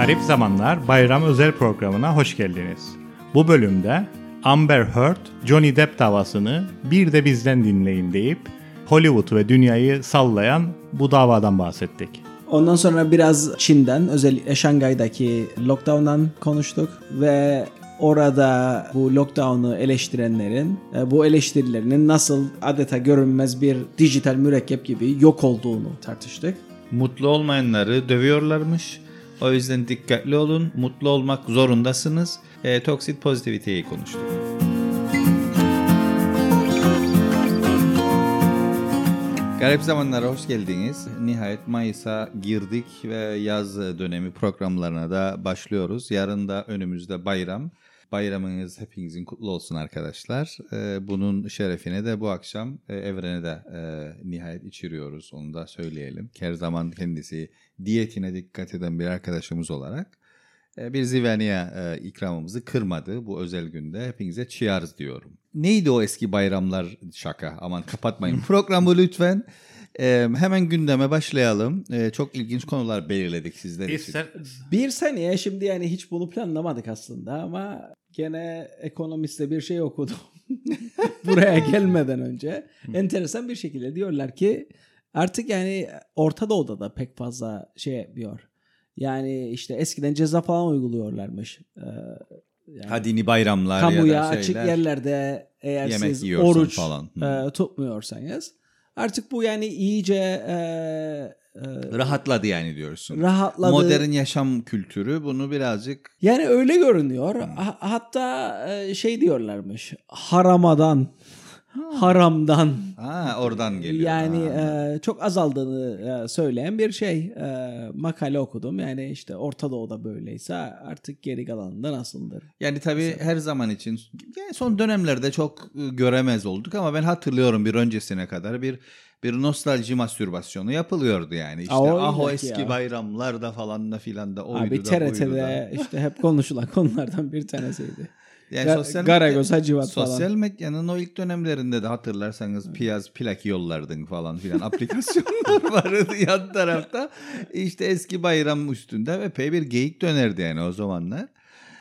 Garip Zamanlar Bayram özel programına hoş geldiniz. Bu bölümde Amber Heard, Johnny Depp davasını bir de bizden dinleyin deyip Hollywood ve dünyayı sallayan bu davadan bahsettik. Ondan sonra biraz Çin'den özellikle Şangay'daki lockdown'dan konuştuk ve orada bu lockdown'u eleştirenlerin e, bu eleştirilerinin nasıl adeta görünmez bir dijital mürekkep gibi yok olduğunu tartıştık. Mutlu olmayanları dövüyorlarmış. O yüzden dikkatli olun. Mutlu olmak zorundasınız. E, Toxic Positivity'yi konuştuk. Garip zamanlara hoş geldiniz. Nihayet Mayıs'a girdik ve yaz dönemi programlarına da başlıyoruz. Yarın da önümüzde bayram. Bayramınız hepinizin kutlu olsun arkadaşlar. Ee, bunun şerefine de bu akşam e, evrene de e, nihayet içiriyoruz. Onu da söyleyelim. Her zaman kendisi diyetine dikkat eden bir arkadaşımız olarak e, bir Zivania e, ikramımızı kırmadı bu özel günde. Hepinize cheers diyorum. Neydi o eski bayramlar şaka? Aman kapatmayın programı lütfen. E, hemen gündeme başlayalım. E, çok ilginç konular belirledik sizler için. İster, Bir saniye şimdi yani hiç bunu planlamadık aslında ama gene ekonomiste bir şey okudum. Buraya gelmeden önce enteresan bir şekilde diyorlar ki artık yani Orta Doğu'da da pek fazla şey yapıyor. Yani işte eskiden ceza falan uyguluyorlarmış. Ee, yani Ha dini bayramlar kamuya ya da açık şeyler. yerlerde eğer Yemek siz oruç falan. E, tutmuyorsanız artık bu yani iyice e, e, Rahatladı yani diyorsun. rahatladı. Modern yaşam kültürü bunu birazcık Yani öyle görünüyor. Ha- hatta e, şey diyorlarmış. Haramadan, haramdan ha, oradan geliyor. yani Ha. e, çok azaldığını e, söyleyen bir şey e, makale okudum. Yani işte Orta Doğu'da böyleyse artık geri kalanında nasıldır? Yani tabii her zaman için yani son dönemlerde çok e, göremez olduk ama ben hatırlıyorum bir öncesine kadar bir bir nostalji mastürbasyonu yapılıyordu yani. İşte Aa, ah o eski ya. bayramlarda falan da filan da oydu Abi da. TRT'de işte hep konuşulan konulardan bir tanesiydi. Yani Ga- sosyal Garagos, Hacivat sosyal falan. medyanın o ilk dönemlerinde de hatırlarsanız piyaz plak yollardın falan filan aplikasyonlar vardı yan tarafta. İşte eski bayram üstünde epey bir geyik dönerdi yani o zamanlar.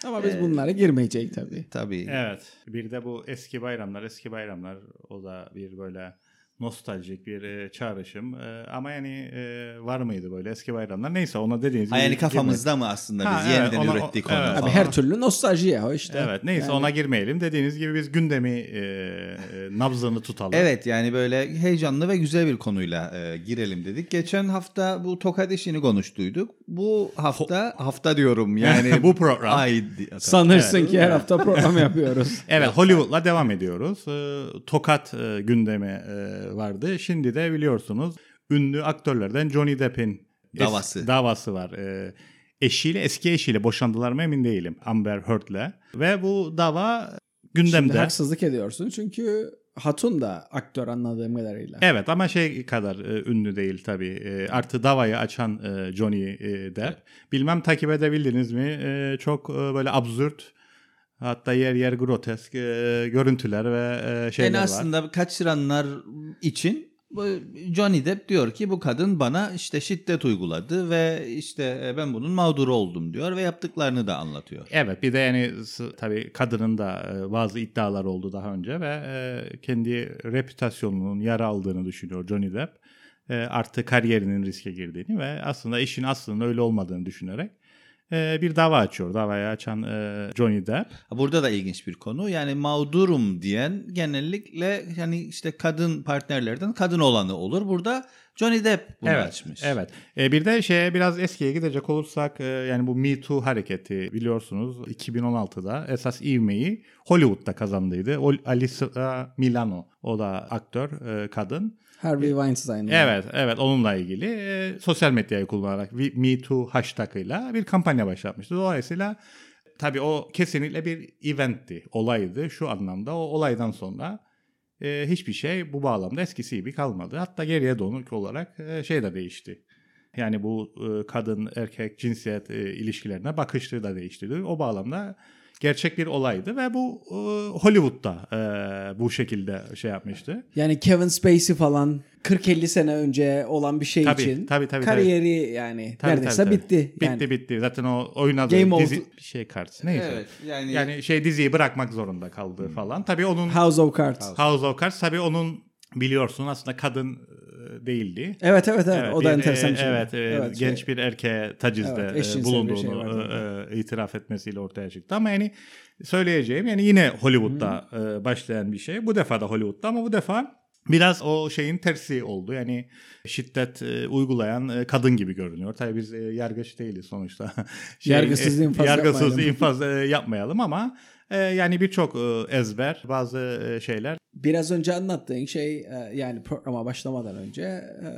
Ama biz bunlara girmeyecek tabii. Tabii. evet. Bir de bu eski bayramlar, eski bayramlar o da bir böyle nostaljik bir e, çağrışım. E, ama yani e, var mıydı böyle eski bayramlar? Neyse ona dediğiniz Ha, gibi yani girmeyelim. kafamızda mı aslında Ha, biz evet, yeniden ona- ürettik evet. onu Abi Abi her türlü nostalji ya o işte. Evet neyse Yani- ona girmeyelim. Dediğiniz gibi biz gündemi e, e, nabzını tutalım. Evet yani böyle heyecanlı ve güzel bir konuyla e, girelim dedik. Geçen hafta bu tokat işini konuştuyduk. Bu hafta hafta diyorum yani Bu program. Ay, Sanırsın ki her hafta program yapıyoruz. Evet Hollywood'la devam ediyoruz. Ee, Tokat e, gündemi e, vardı. Şimdi de biliyorsunuz ünlü aktörlerden Johnny Depp'in es- Davası. davası var. Ee, eşiyle eski eşiyle boşandılar mı emin değilim Amber Heard'le. Ve bu dava Şimdi gündemde. haksızlık ediyorsun çünkü Hatun da aktör anladığım kadarıyla. Evet ama şey kadar e, ünlü değil tabii. E, artı davayı açan e, Johnny e, Depp. Bilmem takip edebildiniz mi? E, çok e, böyle absürt hatta yer yer grotesk e, görüntüler ve e, şeyler Yani var. aslında kaçıranlar için Johnny Depp diyor ki bu kadın bana işte şiddet uyguladı ve işte e, ben bunun mağduru oldum diyor ve yaptıklarını da anlatıyor. Evet bir de yani tabii kadının da e, bazı iddialar oldu daha önce ve e, kendi reputasyonunun yara aldığını düşünüyor Johnny Depp. E, artı kariyerinin riske girdiğini ve aslında işin aslında öyle olmadığını düşünerek e, bir dava açıyor. Davayı açan e, Johnny Depp. Burada da ilginç bir konu. Yani mağdurum diyen genellikle yani işte kadın partnerlerden kadın olanı olur. Burada Johnny Depp bunu evet, açmış. Evet. E, bir de şeye biraz eskiye gidecek olursak e, yani bu Me Too hareketi biliyorsunuz 2016'da esas ivmeyi Hollywood'da kazandıydı. O, Alyssa Milano o da aktör e, kadın. Harvey Weinstein. Evet, evet onunla ilgili e, sosyal medyayı kullanarak Me Too hashtagıyla bir kampanya başlatmıştı. Dolayısıyla tabii o kesinlikle bir eventti, olaydı. Şu anlamda o olaydan sonra e, hiçbir şey bu bağlamda eskisi gibi kalmadı. Hatta geriye dönük olarak e, şey de değişti. Yani bu e, kadın erkek cinsiyet e, ilişkilerine bakışları da değişti. O bağlamda gerçek bir olaydı ve bu e, Hollywood'da e, bu şekilde şey yapmıştı. Yani Kevin Spacey falan 40-50 sene önce olan bir şey Tabii, için tabii, tabii, kariyeri yani Tabii, neredeyse tabii, tabii. bitti. Bitti Yani bitti. Zaten o oynadığı Game dizi of- bir şey kartı neyse. Evet yani, Yani şey diziyi bırakmak zorunda kaldı falan. Tabii onun House of Cards. House of Cards tabii onun biliyorsun aslında kadın değildi. Evet evet evet, Evet, o da bir, enteresan e, bir şey. Evet, e, genç şey. bir erkeğe tacizde Evet, e, bir bulunduğunu şey vardı. e, e, itiraf etmesiyle ortaya çıktı. Ama yani söyleyeceğim yani yine Hollywood'da e, başlayan bir şey. Bu defa da Hollywood'da ama bu defa biraz o şeyin tersi oldu. Yani şiddet e, uygulayan e, kadın gibi görünüyor. Tabii biz e, yargıç değiliz sonuçta. Yargısız e, infaz yargısız yapmayalım. infaz e, yapmayalım ama e, yani birçok e, ezber, bazı e, şeyler Biraz önce anlattığın şey e, yani programa başlamadan önce e,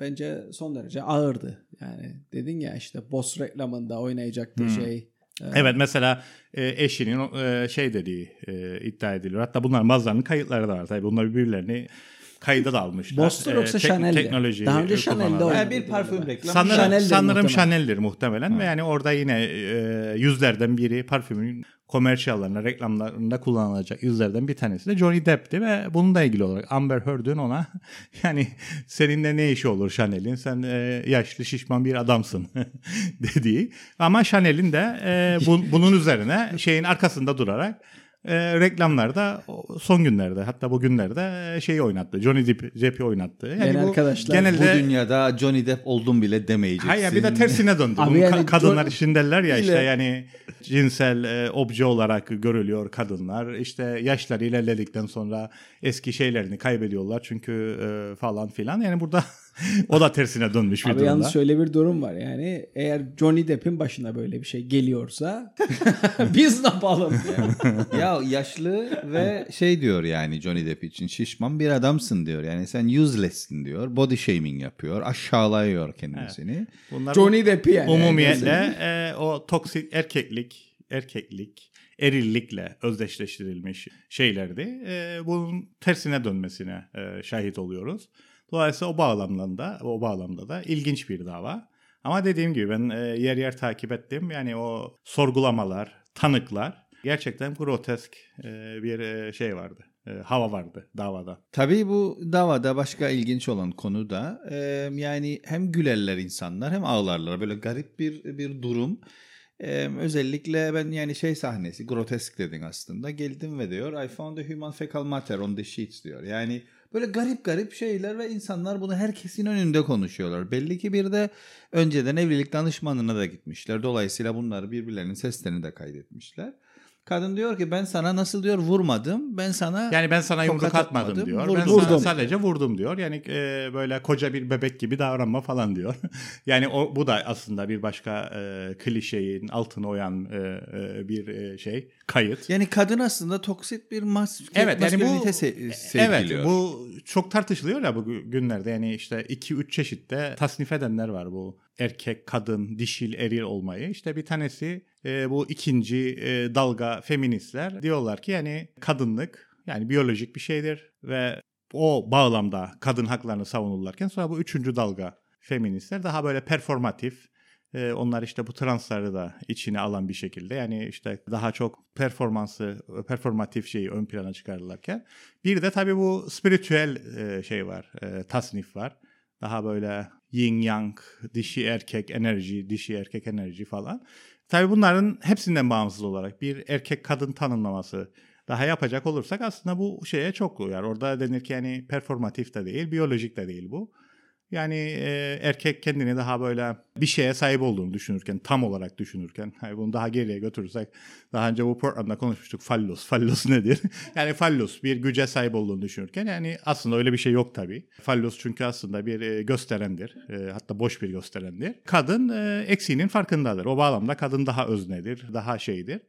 bence son derece ağırdı. Yani dedin ya işte Boss reklamında oynayacaktı şey. e, Evet mesela e, eşinin e, şey dediği iddia ediliyor. Hatta bunların bazılarının kayıtları da var. Tabii bunlar birbirlerini kayda da almışlar. Boss'tur yoksa Chanel'di? Teknoloji Daha önce Chanel'de oynadı. Ha, bir parfüm reklamı. Sanırım, Chanel'dir sanırım muhtemelen. Chanel'dir muhtemelen ve yani orada yine e, yüzlerden biri parfümün komersiyallarında, reklamlarında kullanılacak yüzlerden bir tanesi de Johnny Depp'ti ve bununla ilgili olarak Amber Heard'ün ona yani seninle ne işi olur Chanel'in sen e, yaşlı şişman bir adamsın dediği ama Chanel'in de e, bu- bunun üzerine şeyin arkasında durarak e, reklamlarda o son günlerde hatta bugünlerde e, şeyi oynattı. Johnny Depp, Depp'i oynattı. Yani Yani bu arkadaşlar, genelde Bu dünyada Johnny Depp oldum bile demeyeceksin. Hayır bir de tersine döndü. Abi yani ka- kadınlar John- için derler ya işte yani cinsel e, obje olarak görülüyor kadınlar. İşte yaşları ilerledikten sonra eski şeylerini kaybediyorlar çünkü e, falan filan. Yani burada o da tersine dönmüş bir Abi durumda. yalnız şöyle bir durum var yani eğer Johnny Depp'in başına böyle bir şey geliyorsa biz ne yapalım? ya? ya yaşlı ve şey diyor yani Johnny Depp için şişman bir adamsın diyor. Yani sen useless'sin diyor. Body shaming yapıyor. Aşağılıyor kendisini. Bunlar Johnny Depp'i yani. umumiyetle e, o toksik erkeklik, erkeklik, erillikle özdeşleştirilmiş şeylerdi. E, bunun tersine dönmesine e, şahit oluyoruz. Dolayısıyla o bağlamda da, o bağlamda da ilginç bir dava. Ama dediğim gibi ben e, yer yer takip ettim. Yani o sorgulamalar, tanıklar gerçekten grotesk e, bir e, şey vardı. E, hava vardı davada. Tabii bu davada başka ilginç olan konu da e, yani hem gülerler insanlar hem ağlarlar. Böyle garip bir bir durum. E, özellikle ben yani şey sahnesi grotesk dedin aslında. Geldim ve diyor I found a human fecal matter on the sheets diyor. Yani böyle garip garip şeyler ve insanlar bunu herkesin önünde konuşuyorlar. Belli ki bir de önceden evlilik danışmanına da gitmişler. Dolayısıyla bunları birbirlerinin seslerini de kaydetmişler. Kadın diyor ki ben sana nasıl diyor vurmadım. Ben sana Yani ben sana yumruk atmadım atmadım, diyor. vurdum. Ben sana Vurdum. sadece vurdum diyor. Yani e, böyle koca bir bebek gibi davranma falan diyor. yani o bu da aslında bir başka e, klişeyin altına oyan e, e, bir e, şey kayıt. Yani kadın aslında toksit bir mas Evet yani bu se- sevgiliyor. evet bu çok tartışılıyor ya bu günlerde yani işte 2 3 çeşitte tasnif edenler var bu erkek, kadın, dişil, eril olmayı. İşte bir tanesi e, bu ikinci e, dalga feministler diyorlar ki yani kadınlık yani biyolojik bir şeydir ve o bağlamda kadın haklarını savunurlarken sonra bu üçüncü dalga feministler daha böyle performatif e, onlar işte bu transları da içine alan bir şekilde yani işte daha çok performansı performatif şeyi ön plana çıkarırlarken bir de tabii bu spiritüel e, şey var e, tasnif var daha böyle yin yang dişi erkek enerji dişi erkek enerji falan tabii bunların hepsinden bağımsız olarak bir erkek kadın tanımlaması daha yapacak olursak aslında bu şeye çok uyar. Orada denir ki yani performatif de değil, biyolojik de değil bu. Yani e, erkek kendini daha böyle bir şeye sahip olduğunu düşünürken, tam olarak düşünürken, hani bunu daha geriye götürürsek, daha önce bu programda konuşmuştuk fallos. Fallos nedir? yani fallos bir güce sahip olduğunu düşünürken yani aslında öyle bir şey yok tabii. Fallos çünkü aslında bir e, gösterendir. E, hatta boş bir gösterendir. Kadın e, eksiğinin farkındadır. O bağlamda kadın daha öznedir, daha şeydir.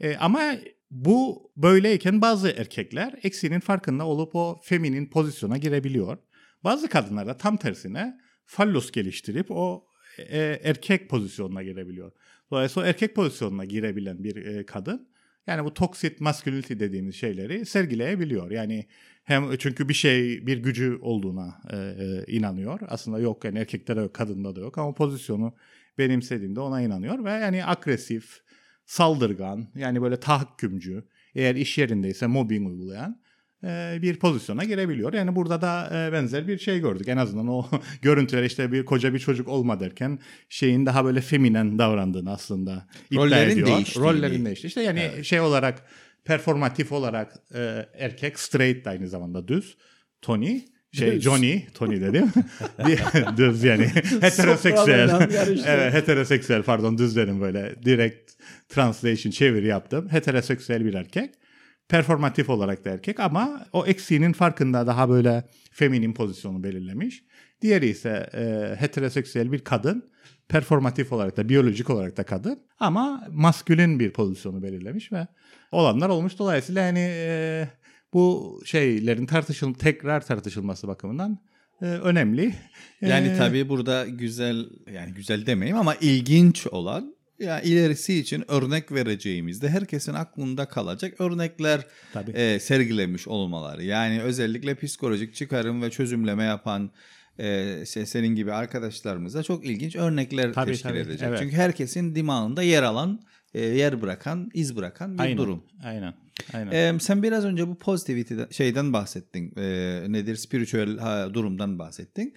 E, ama bu böyleyken bazı erkekler eksiğinin farkında olup o feminin pozisyona girebiliyor. Bazı kadınlar da tam tersine fallos geliştirip o e, erkek pozisyonuna girebiliyor. Dolayısıyla o erkek pozisyonuna girebilen bir e, kadın yani bu toxic masculinity dediğimiz şeyleri sergileyebiliyor. Yani hem çünkü bir şey bir gücü olduğuna e, e, inanıyor. Aslında yok yani erkekte de yok, kadında da yok ama pozisyonu benimsediğinde ona inanıyor ve yani agresif saldırgan yani böyle tahakkümcü eğer iş yerindeyse mobbing uygulayan bir pozisyona girebiliyor. Yani burada da e, benzer bir şey gördük. En azından o görüntüler işte bir koca bir çocuk olma derken şeyin daha böyle feminen davrandığını aslında iddia Rollerin ediyor. değiştiğini. Rollerin değişti. İşte yani şey olarak performatif olarak e, erkek straight aynı zamanda düz. Tony şey Düz. Johnny, Tony dedim. Düz yani heteroseksüel. Evet heteroseksüel pardon düz dedim böyle direkt translation çeviri yaptım. Heteroseksüel bir erkek. Performatif olarak da erkek ama o eksiğinin farkında daha böyle feminin pozisyonu belirlemiş. Diğeri ise e, heteroseksüel bir kadın. Performatif olarak da biyolojik olarak da kadın ama maskülin bir pozisyonu belirlemiş ve olanlar olmuş. Dolayısıyla yani e, bu şeylerin tartışıl tekrar tartışılması bakımından e, önemli. Yani E, tabii burada güzel yani güzel demeyeyim ama ilginç olan ya ilerisi için örnek vereceğimizde herkesin aklında kalacak örnekler Tabii. e, sergilemiş olmaları. Yani özellikle psikolojik çıkarım ve çözümleme yapan e, şey, senin gibi arkadaşlarımıza çok ilginç örnekler Tabii, teşkil tabii, edecek. evet. Çünkü herkesin dimağında yer alan, e, yer bırakan, iz bırakan bir aynen, durum. Aynen. Aynen. Ee, sen biraz önce bu positivity'den şeyden bahsettin. Ee, nedir? Spiritüel ha, durumdan bahsettin.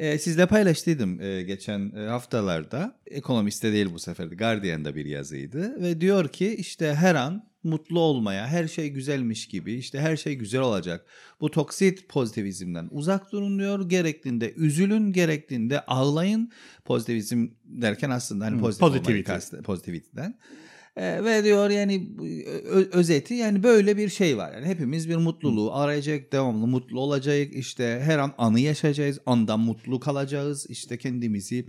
Ee, sizle paylaştıydım e, geçen e, haftalarda. Ekonomiste değil bu sefer de Guardian'da bir yazıydı ve diyor ki işte her an mutlu olmaya, her şey güzelmiş gibi, işte her şey güzel olacak. Bu toksit pozitivizmden uzak durun diyor. Gerektiğinde üzülün, gerektiğinde ağlayın. Pozitivizm derken aslında hani Hmm, pozitif olmayı positivity. kast- pozitiviteden. Ve diyor yani özeti yani böyle bir şey var. Yani hepimiz bir mutluluğu arayacak, devamlı mutlu olacak. İşte her an anı yaşayacağız, andan mutlu kalacağız. İşte kendimizi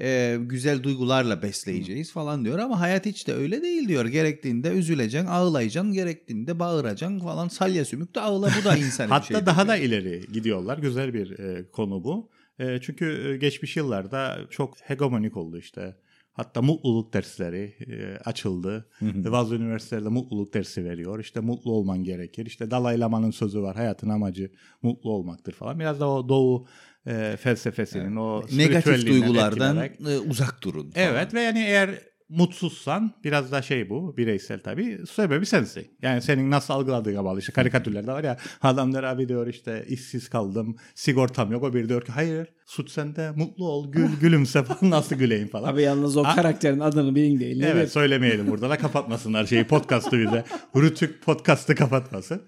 e, güzel duygularla besleyeceğiz falan diyor. Ama hayat hiç de öyle değil diyor. Gerektiğinde üzüleceksin, ağlayacaksın, gerektiğinde bağıracaksın falan. Salya sümük de ağla bu da insan Hatta şey. daha da ileri gidiyorlar. Güzel bir e, konu bu. E, çünkü geçmiş yıllarda çok hegemonik oldu işte. Hatta mutluluk dersleri e, açıldı. Ve Bazı üniversitelerde mutluluk dersi veriyor. İşte mutlu olman gerekir. İşte Dalai Lama'nın sözü var. Hayatın amacı mutlu olmaktır falan. Biraz da o doğu e, felsefesinin o Negatif duygulardan etkilenerek- e, uzak durun. falan. Evet ve yani eğer mutsuzsan biraz da şey bu bireysel tabii sebebi sensin. Yani senin nasıl algıladığına bağlı. İşte karikatürlerde var ya adamlar abi diyor işte işsiz kaldım sigortam yok. O biri diyor ki hayır suç sende mutlu ol gül gülümse falan nasıl güleyim falan. Abi yalnız o A- karakterin adını bilin değil. Evet bir- söylemeyelim burada da kapatmasınlar şeyi podcast'ı bize. Rütük podcast'ı kapatmasın.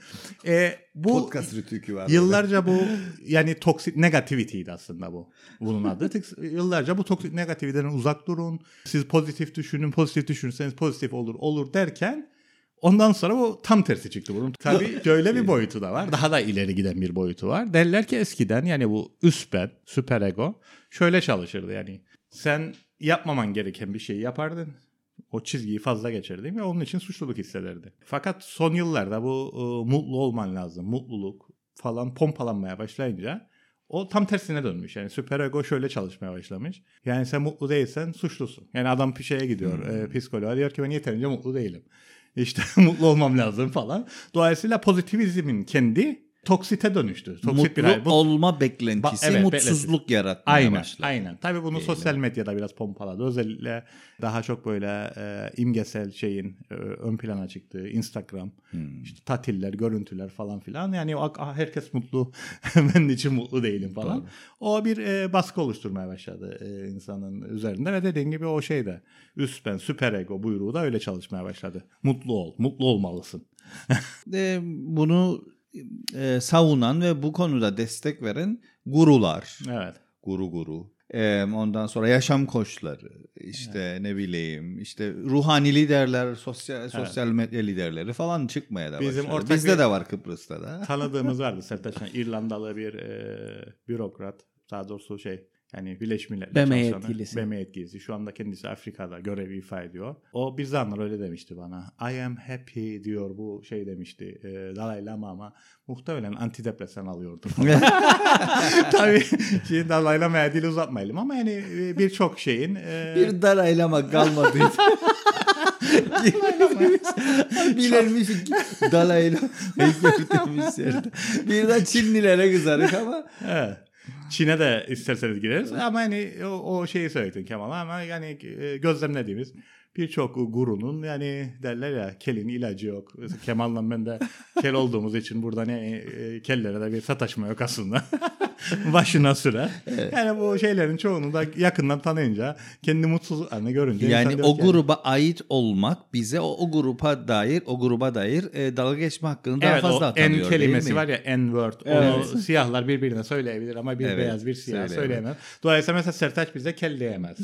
E, bu Podcast rütükü var. Yıllarca bu yani toksik negativity'ydi aslında bu. Bunun adı. Yıllarca bu toksik negativiteden uzak durun. Siz pozitif düşünün, pozitif düşünürseniz pozitif olur olur derken ondan sonra bu tam tersi çıktı bunun. Tabii şöyle bir boyutu da var. Daha da ileri giden bir boyutu var. Derler ki eskiden yani bu üst ben, süper ego şöyle çalışırdı yani. Sen yapmaman gereken bir şeyi yapardın. O çizgiyi fazla geçirdin ve onun için suçluluk hissederdi. Fakat son yıllarda bu e, mutlu olman lazım, mutluluk falan pompalanmaya başlayınca o tam tersine dönmüş. Yani süper ego şöyle çalışmaya başlamış. Yani sen mutlu değilsen suçlusun. Yani adam şeye gidiyor e, psikoloğa diyor ki ben yeterince mutlu değilim. İşte mutlu olmam lazım falan. Dolayısıyla pozitivizmin kendi toksite dönüştü. Toksit Mutlu bir hal. Bu- olma beklentisi Ba- evet, mutsuzluk yaratmaya Aynen, başladı. aynen. Tabii bunu Diyelim. sosyal medyada biraz pompaladı. Özellikle daha çok böyle e, imgesel şeyin e, ön plana çıktığı Instagram, Hmm. işte tatiller, görüntüler falan filan. Yani o, "Ah, herkes mutlu, ben için mutlu değilim falan. Doğru. O bir e, baskı oluşturmaya başladı e, insanın üzerinde ve dediğin gibi o şey de üst ben, süper ego buyruğu da öyle çalışmaya başladı. Mutlu ol, mutlu olmalısın. De, bunu e, savunan ve bu konuda destek veren gurular, Evet. guru guru. E, ondan sonra yaşam koçları, işte ne bileyim, işte ruhani liderler, sosyal sosyal medya liderleri falan çıkmaya da Bizim başladı. Bizde de var Kıbrıs'ta da. tanıdığımız vardı Sertaç. Yani İrlandalı bir e, bürokrat. Daha doğrusu şey yani Birleşmiş Milletler BM yetkilisi. BM yetkilisi. Şu anda kendisi Afrika'da görevi ifa ediyor. O bir zamanlar öyle demişti bana. I am happy diyor bu şey demişti. E, Dalai Lama ama muhtemelen antidepresan alıyordu. Tabii şimdi Dalai Lama'ya dil uzatmayalım ama yani e, birçok şeyin e, bir dalaylama kalmadıydı. Bilenmiş dalayla gördüğümüz yerde. Birden Çinlilere kızarık ama Evet. Çin'e de isterseniz gireriz ama hani o, o şeyi söyledin Kemal. Ama yani e, gözlemlediğimiz birçok gurunun yani derler ya kelin ilacı yok. Kemal'la ben de kel olduğumuz için burada ne e, kellere de bir sataşma yok aslında. Başına süre. Yani bu şeylerin çoğunu da yakından tanıyınca kendi mutsuzluklarını görünce insan Yani o gruba ait olmak bize o, o gruba dair o gruba dair e, dalga geçme hakkını daha Evet fazla tanıyor. en kelimesi var ya N-word. Evet. Onu siyahlar birbirine söyleyebilir ama bir Evet, beyaz bir siyah söyleyemez. Dolayısıyla mesela Sertaç bize kelleyemez.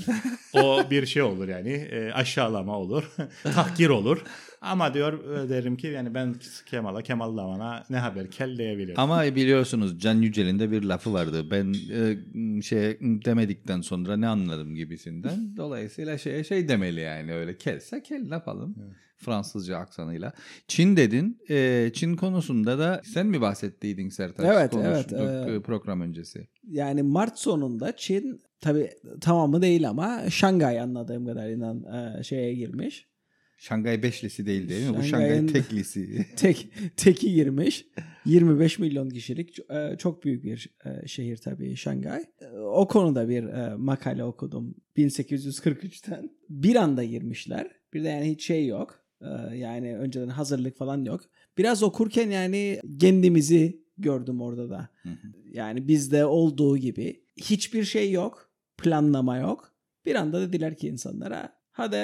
o bir şey olur yani e, aşağılama olur. tahkir olur. Ama diyor e, derim ki yani ben Kemal'a Kemal da bana ne haber kelleyebilir. Ama biliyorsunuz Can Yücel'in de bir lafı vardı. Ben e, şey demedikten sonra ne anladım gibisinden. Dolayısıyla şey şey demeli yani öyle kelse kel ne yapalım. Fransızca aksanıyla. Çin dedin. E, Çin konusunda da sen mi bahsettiydin Sertaç? Evet, Konuştuk, evet, e, e, program öncesi. Yani Mart sonunda Çin tabi tamamı değil ama Şangay anladığım kadarıyla e, şeye girmiş. Şangay Beşlisi değil değil mi? Bu Şangay Teklisi. Tek teki girmiş. 25 milyon kişilik e, çok büyük bir e, şehir tabii Şangay. O konuda bir makale okudum 1843'ten. Bir anda girmişler. Bir de yani hiç şey yok. E, Yani önceden hazırlık falan yok. Biraz okurken yani kendimizi gördüm orada da. Hı hı. Yani bizde olduğu gibi hiçbir şey yok. Planlama yok. Bir anda dediler ki insanlara hadi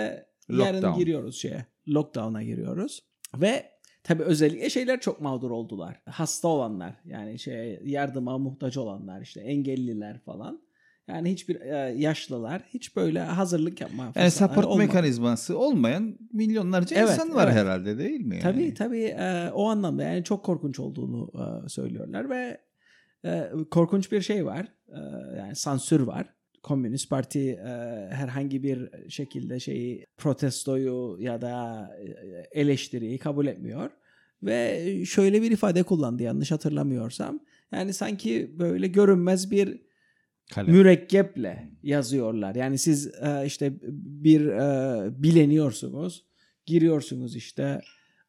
yarın Lockdown. giriyoruz şeye. Lockdown'a giriyoruz. Ve tabii özellikle şeyler çok mağdur oldular. Hasta olanlar yani şey yardıma muhtaç olanlar işte engelliler falan. Yani hiçbir e, yaşlılar hiç böyle hazırlık yapma Yani support olmadı. mekanizması olmayan milyonlarca Evet, insan var evet. herhalde değil mi? Yani? Tabii tabii e, o anlamda yani çok korkunç olduğunu e, söylüyorlar ve korkunç bir şey var. Yani sansür var. Komünist Parti e, herhangi bir şekilde şeyi protestoyu ya da eleştiriyi kabul etmiyor. Ve şöyle bir ifade kullandı yanlış hatırlamıyorsam. Yani sanki böyle görünmez bir Kalem. mürekkeple yazıyorlar. Yani siz e, işte bir e, bileniyorsunuz, giriyorsunuz işte.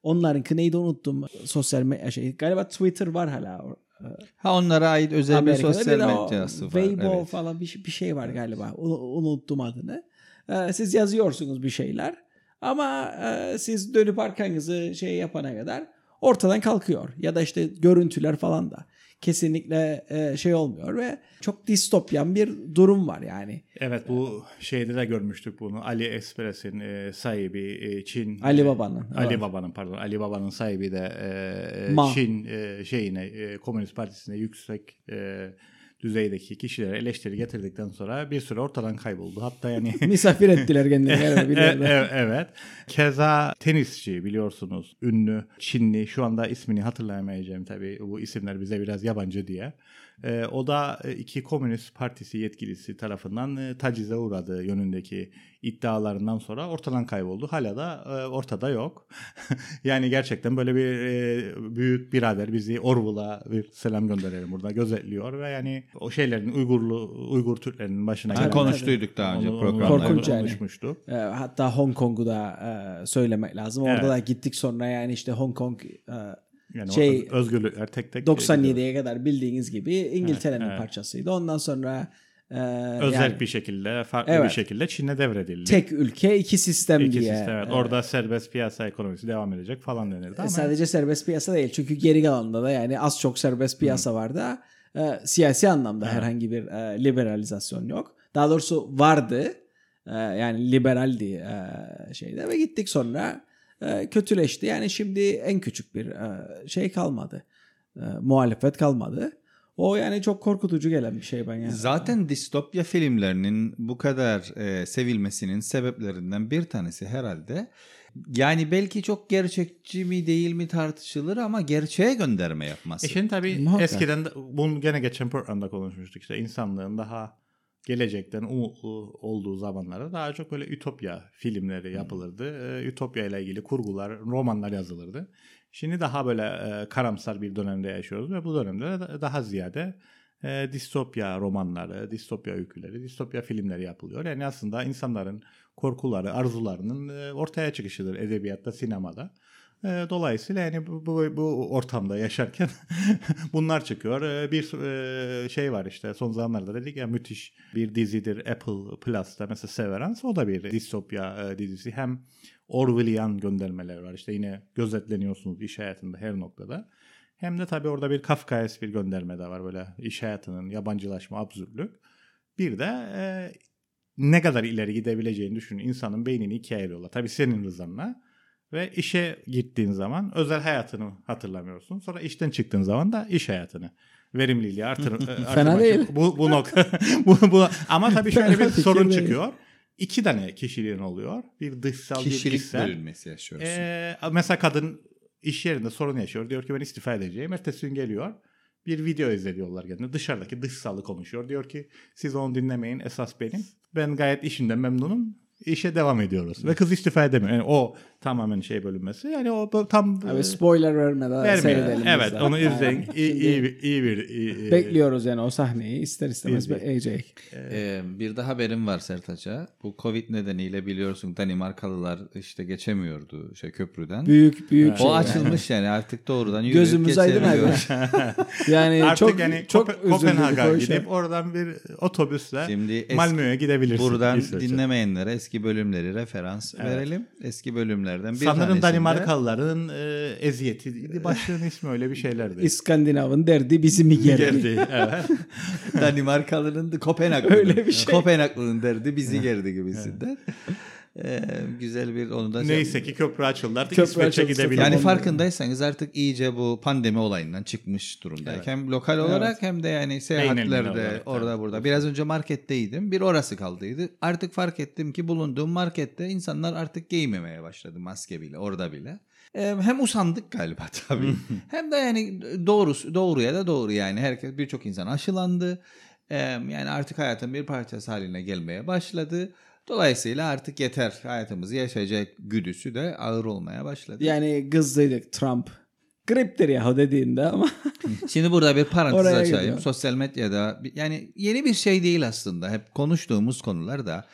Onlarınki neydi unuttum. Sosyal medya şey galiba Twitter var hala. Ha onlara ait özel Amerika'da bir sosyal medyası var. Weibo evet. falan bir, şey- bir şey var galiba. U- unuttum adını. E, siz yazıyorsunuz bir şeyler. Ama e, siz dönüp arkanızı şey yapana kadar ortadan kalkıyor. Ya da işte görüntüler falan da kesinlikle e, şey olmuyor ve çok distopyan bir durum var yani. Evet bu şeyde de görmüştük bunu. Ali Express'in e, sahibi e, Çin. Ali e, Baba'nın, Ali evet. Baba'nın pardon. Ali Baba'nın sahibi de e, Ma. Çin e, şeyine e, Komünist Partisi'ne yüksek e, düzeydeki kişilere eleştiri getirdikten sonra bir süre ortadan kayboldu. Hatta yani Misafir ettiler kendilerini. galiba, E- biliyorum. e- evet. Keza tenisçi biliyorsunuz. Ünlü Çinli. Şu anda ismini hatırlayamayacağım tabii. Bu isimler bize biraz yabancı diye. E, o da e, iki Komünist Partisi yetkilisi tarafından e, tacize uğradığı yönündeki iddialarından sonra ortadan kayboldu. Hala da e, ortada yok. yani gerçekten böyle bir e, büyük birader bizi Orwell'a bir selam gönderelim burada gözetliyor ve yani o şeylerin Uygurlu Uygur Türklerinin başına gelen- konuştuyduk daha önce Onu- programlarda. Korkunç yani. E, hatta Hong Kong'u da e, söylemek lazım. Orada Evet. da gittik sonra yani işte Hong Kong e, Yani Şey, özgürlükler tek tek 97'ye kadar bildiğiniz gibi İngiltere'nin Evet, evet. parçasıydı. Ondan sonra e, özel yani bir şekilde farklı bir Evet. şekilde Çin'e devredildi. tek ülke iki sistem İki diye. sistem, evet. e, Orada serbest piyasa ekonomisi devam edecek falan denirdi ama Sadece serbest piyasa değil. Çünkü geri kalanında da yani az çok serbest piyasa var da e, siyasi anlamda herhangi bir e, liberalizasyon yok. Daha doğrusu vardı. E, yani liberaldi e, şeyde ve gittik sonra e, kötüleşti. Yani şimdi en küçük bir e, şey kalmadı. E, muhalefet kalmadı. O yani çok korkutucu gelen bir şey ben yani. Zaten distopya filmlerinin bu kadar e, sevilmesinin sebeplerinden bir tanesi herhalde yani belki çok gerçekçi mi değil mi tartışılır ama gerçeğe gönderme yapması. E şimdi tabii Muhakkak. eskiden de- bunu gene geçen programda konuşmuştuk işte insanlığın daha gelecekten umutlu olduğu zamanlarda daha çok böyle ütopya filmleri yapılırdı. Ee, ütopya ile ilgili kurgular, romanlar yazılırdı. Şimdi daha böyle e, karamsar bir dönemde yaşıyoruz ve bu dönemde de daha ziyade e, distopya romanları, distopya öyküleri, distopya filmleri yapılıyor. Yani aslında insanların korkuları, arzularının e, ortaya çıkışıdır edebiyatta, sinemada. E, dolayısıyla yani bu, bu, bu ortamda yaşarken bunlar çıkıyor. E, bir e, şey var işte son zamanlarda dedik ya müthiş bir dizidir Apple Plus'ta mesela Severance o da bir distopya e, dizisi. Hem Orwellian göndermeler var işte yine gözetleniyorsunuz iş hayatında her noktada. Hem de tabii orada bir Kafkaes bir gönderme de var böyle iş hayatının yabancılaşma, absürtlük. Bir de e, ne kadar ileri gidebileceğini düşünün. İnsanın beynini ikiye ayırıyorlar. Tabii senin rızanla. Ve işe gittiğin zaman özel hayatını hatırlamıyorsun. Sonra işten çıktığın zaman da iş hayatını. Verimliliği artır. Fena değil. Bu, bu nokta. bu, bu, ama tabii şöyle bir sorun değil. çıkıyor. İki tane kişiliğin oluyor. Bir dışsal bir Kişilik içsel. bölünmesi yaşıyorsun. Ee, mesela kadın iş yerinde sorun yaşıyor. Diyor ki ben istifa edeceğim. Ertesi gün geliyor. Bir video izlediyorlar kendine. Dışarıdaki dışsalı konuşuyor. Diyor ki siz onu dinlemeyin. Esas benim. Ben gayet işimden memnunum. İşe devam ediyoruz. Ve kız istifa edemiyor. Yani o tamamen şey bölünmesi. Yani o tam Abi spoiler vermeden vermiyor. seyredelim. Evet onu izleyin. İyi, Şimdi iyi, bir- iyi bir iyi- Bekliyoruz yani o sahneyi ister istemez Bir- bekleyecek. Ee, bir de haberim var Sertaç'a. Bu Covid nedeniyle biliyorsun Danimarkalılar işte geçemiyordu şey köprüden. Büyük büyük şey. o yani. açılmış yani artık doğrudan yürüyüp Gözümüz aydın. Yani Artık çok yani çok Kopenhag'a gidip oradan bir otobüsle Şimdi Malmö'ye gidebilirsin. Buradan dinlemeyenlere eski bölümleri referans verelim. Eski bölümlerden bir Sanırım tanesinde Danimarkalıların e, eziyeti başlığın ismi öyle bir şeylerdi. İskandinav'ın derdi bizi mi gerdi? Gerdi. Evet. Danimarkalıların da Kopenhaglı'nın. Öyle bir şey. Kopenhaglı'nın derdi bizi gerdi gibisinden. Ee, güzel bir onu da Neyse ki köprü açıldı artık Köprü İsveç'e açıldı, gidebiliriz. Yani farkındaysanız artık iyice bu pandemi olayından çıkmış durumdayız. Hem lokal olarak hem de yani seyahatlerde olarak, orada evet. burada. Biraz önce marketteydim. Bir orası kaldıydı. Artık fark ettim ki bulunduğum markette insanlar artık giymemeye başladı maske bile orada bile. Ee, Hem usandık galiba tabii. hem de yani doğrusu doğruya da doğru yani herkes birçok insan aşılandı. Ee, Yani artık hayatın bir parçası haline gelmeye başladı. Dolayısıyla artık yeter hayatımızı yaşayacak güdüsü de ağır olmaya başladı. Yani kızdıydık Trump. Griptir ya dediğinde ama Şimdi burada bir parantez Oraya açayım. gidiyor. Sosyal medyada yani yeni bir şey değil aslında. Hep konuştuğumuz konular da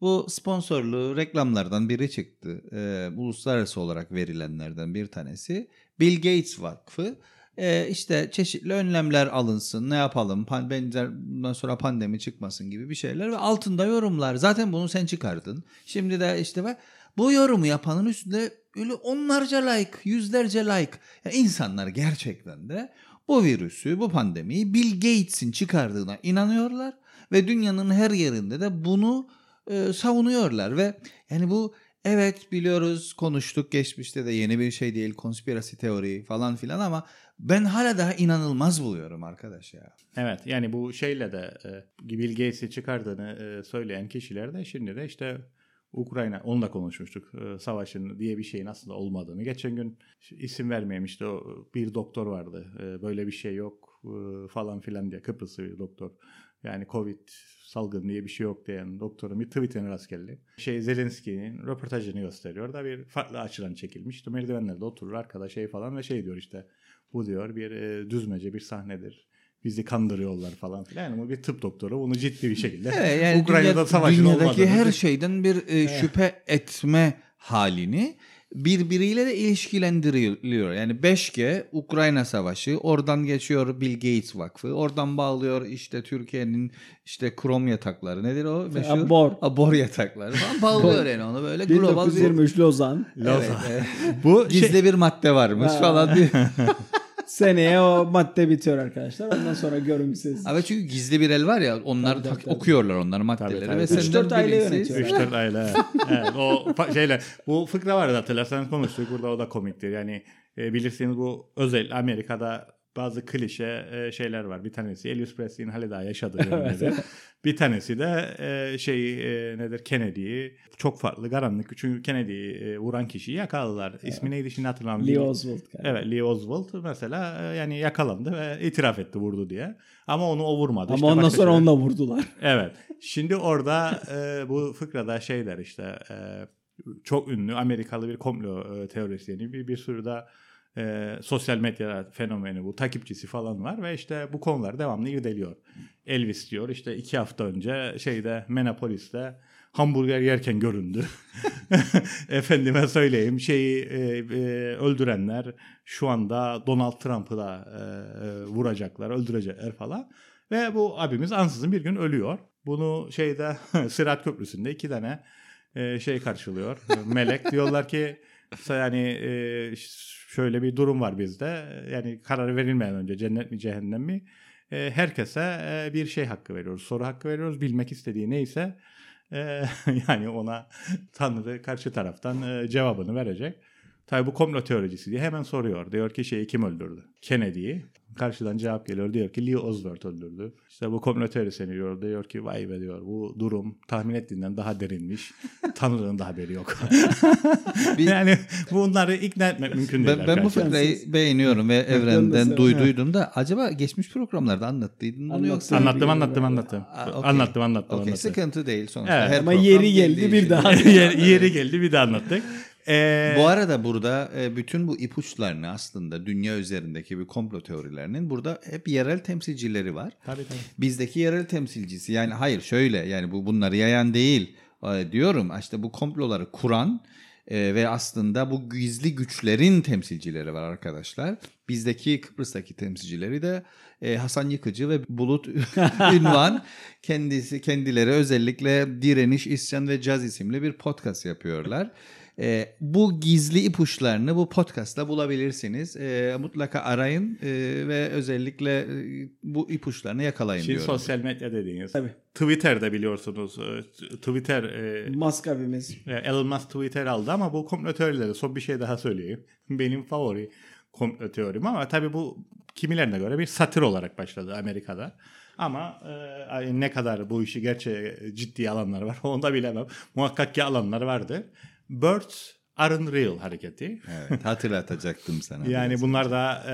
bu sponsorlu reklamlardan biri çıktı. Ee, uluslararası olarak verilenlerden bir tanesi. Bill Gates Vakfı e, işte çeşitli önlemler alınsın ne yapalım benzer bundan sonra pandemi çıkmasın gibi bir şeyler ve altında yorumlar. Zaten bunu sen çıkardın. Şimdi de işte bak bu yorumu yapanın üstünde öyle onlarca like, yüzlerce like. Ya insanlar gerçekten de bu virüsü, bu pandemiyi Bill Gates'in çıkardığına inanıyorlar ve dünyanın her yerinde de bunu e, savunuyorlar ve yani bu evet biliyoruz konuştuk geçmişte de yeni bir şey değil konspirasi teori falan filan ama ben hala daha inanılmaz buluyorum arkadaş ya. Evet yani bu şeyle de e, Bill Gates'i çıkardığını e, söyleyen kişiler de şimdi de işte Ukrayna onunla konuşmuştuk e, savaşın diye bir şeyin aslında olmadığını. Geçen gün isim vermeyeyim işte o bir doktor vardı e, böyle bir şey yok e, falan filan diye Kıbrıslı bir doktor. Yani Covid salgın diye bir şey yok diyen doktorun bir tweetine rast geldi. Şey Zelenski'nin röportajını gösteriyor da bir farklı açıdan çekilmiş. İşte merdivenlerde oturur arkada şey falan ve şey diyor işte bu diyor bir e, düzmece bir sahnedir bizi kandırıyorlar falan filan. Yani bu bir tıp doktoru bunu ciddi bir şekilde Evet, yani Ukrayna'da dünya- savaşın dünyadaki olmadığını her şeyden bir e, şüphe etme halini birbiriyle de ilişkilendiriyor. Yani 5G Ukrayna Savaşı oradan geçiyor Bill Gates Vakfı oradan bağlıyor işte Türkiye'nin işte krom yatakları nedir o meşhur? Abor. Abor yatakları falan bağlıyor yani onu böyle global bir 1923 Lozan. Evet, evet. bu şey, gizli bir madde varmış Ha. falan diye. Seneye o madde bitiyor arkadaşlar. Ondan sonra görün siz. Abi çünkü gizli bir el var ya onlar Tabii, tak- tabii, tabii. okuyorlar onlar maddeleri tabii. ve Üç, senden dört aile bilinçsiz- yönetiyor. 3-4 aile. evet. Evet, o şeyle bu fıkra vardı hatırlarsanız konuştuk burada o da komiktir. Yani e, bilirsiniz bu özel Amerika'da bazı klişe e, şeyler var. Bir tanesi Elvis Presley'in hali daha yaşadığı dönemde. bir tanesi de e, şey e, nedir Kennedy'yi çok farklı karanlık. Çünkü Kennedy'yi e, vuran kişiyi yakaladılar. İsmi neydi şimdi hatırlamıyorum. Lee Oswald. galiba. Evet Lee Oswald mesela e, yani yakalandı ve itiraf etti vurdu diye. Ama onu o vurmadı. Ama İşte ondan sonra şeyler- onunla vurdular. Evet. Şimdi orada e, bu fıkrada şeyler işte e, çok ünlü Amerikalı bir komplo e, teorisyeni bir, bir sürü de e, sosyal medya fenomeni bu takipçisi falan var ve işte bu konular devamlı irdeliyor. Elvis diyor işte iki hafta önce şeyde Menapolis'te hamburger yerken göründü. Efendime söyleyeyim şeyi e, e, öldürenler şu anda Donald Trump'ı da e, e, vuracaklar, öldürecekler falan. Ve bu abimiz ansızın bir gün ölüyor. Bunu şeyde Sırat Köprüsü'nde iki tane e, şey karşılıyor. Melek diyorlar ki yani e, şöyle bir durum var bizde. Yani karar verilmeyen önce cennet mi cehennem mi? E, herkese e, bir şey hakkı veriyoruz. Soru hakkı veriyoruz. Bilmek istediği neyse e, yani ona Tanrı karşı taraftan e, cevabını verecek. Tabi bu komplo teoricisi diye hemen soruyor. Diyor ki şeyi kim öldürdü? Kennedy'yi. Karşıdan cevap geliyor. Diyor ki Lee Oswald öldürdü. İşte bu komplo teorisyeni diyor. Diyor ki vay be diyor bu durum tahmin ettiğinden daha derinmiş. Tanrı'nın da haberi yok. yani bunları ikna etmek mümkün değil. Ben, ben bu fıkrayı beğeniyorum ve evrenden duyduydum da acaba geçmiş programlarda anlattıydın bunu yoksa? Anlattım anlattım anlattım. Okay. Anlattım anlattım. Okay. anlattım. Sıkıntı değil sonuçta. Evet, Her ama yeri geldi bir daha. yeri geldi bir daha anlattık. Ee, bu arada burada e, bütün bu ipuçlarını aslında dünya üzerindeki bir komplo teorilerinin burada hep yerel temsilcileri var. Tabii tabii. Bizdeki yerel temsilcisi yani hayır şöyle yani bu bunları yayan değil e, diyorum işte bu komploları kuran e, ve aslında bu gizli güçlerin temsilcileri var arkadaşlar. Bizdeki Kıbrıs'taki temsilcileri de e, Hasan Yıkıcı ve Bulut Ünvan kendisi kendileri özellikle Direniş, İsyan ve Caz isimli bir podcast yapıyorlar. E, bu gizli ipuçlarını bu podcast'ta bulabilirsiniz. E, mutlaka arayın e, ve özellikle e, bu ipuçlarını yakalayın Şimdi diyorum. sosyal medya dediğiniz. Tabii. Twitter'da biliyorsunuz. e, Twitter e, Musk abimiz. e, Elon Musk Twitter aldı ama bu komplo teorileri son bir şey daha söyleyeyim. Benim favori komplo teorim ama tabii bu kimilerine göre bir satır olarak başladı Amerika'da. Ama e, ne kadar bu işi gerçeğe ciddi alanlar var onu da bilemem. Muhakkak ki alanlar vardır. Birds aren't real hareketi. Evet, hatırlatacaktım sana. yani bunlar da e,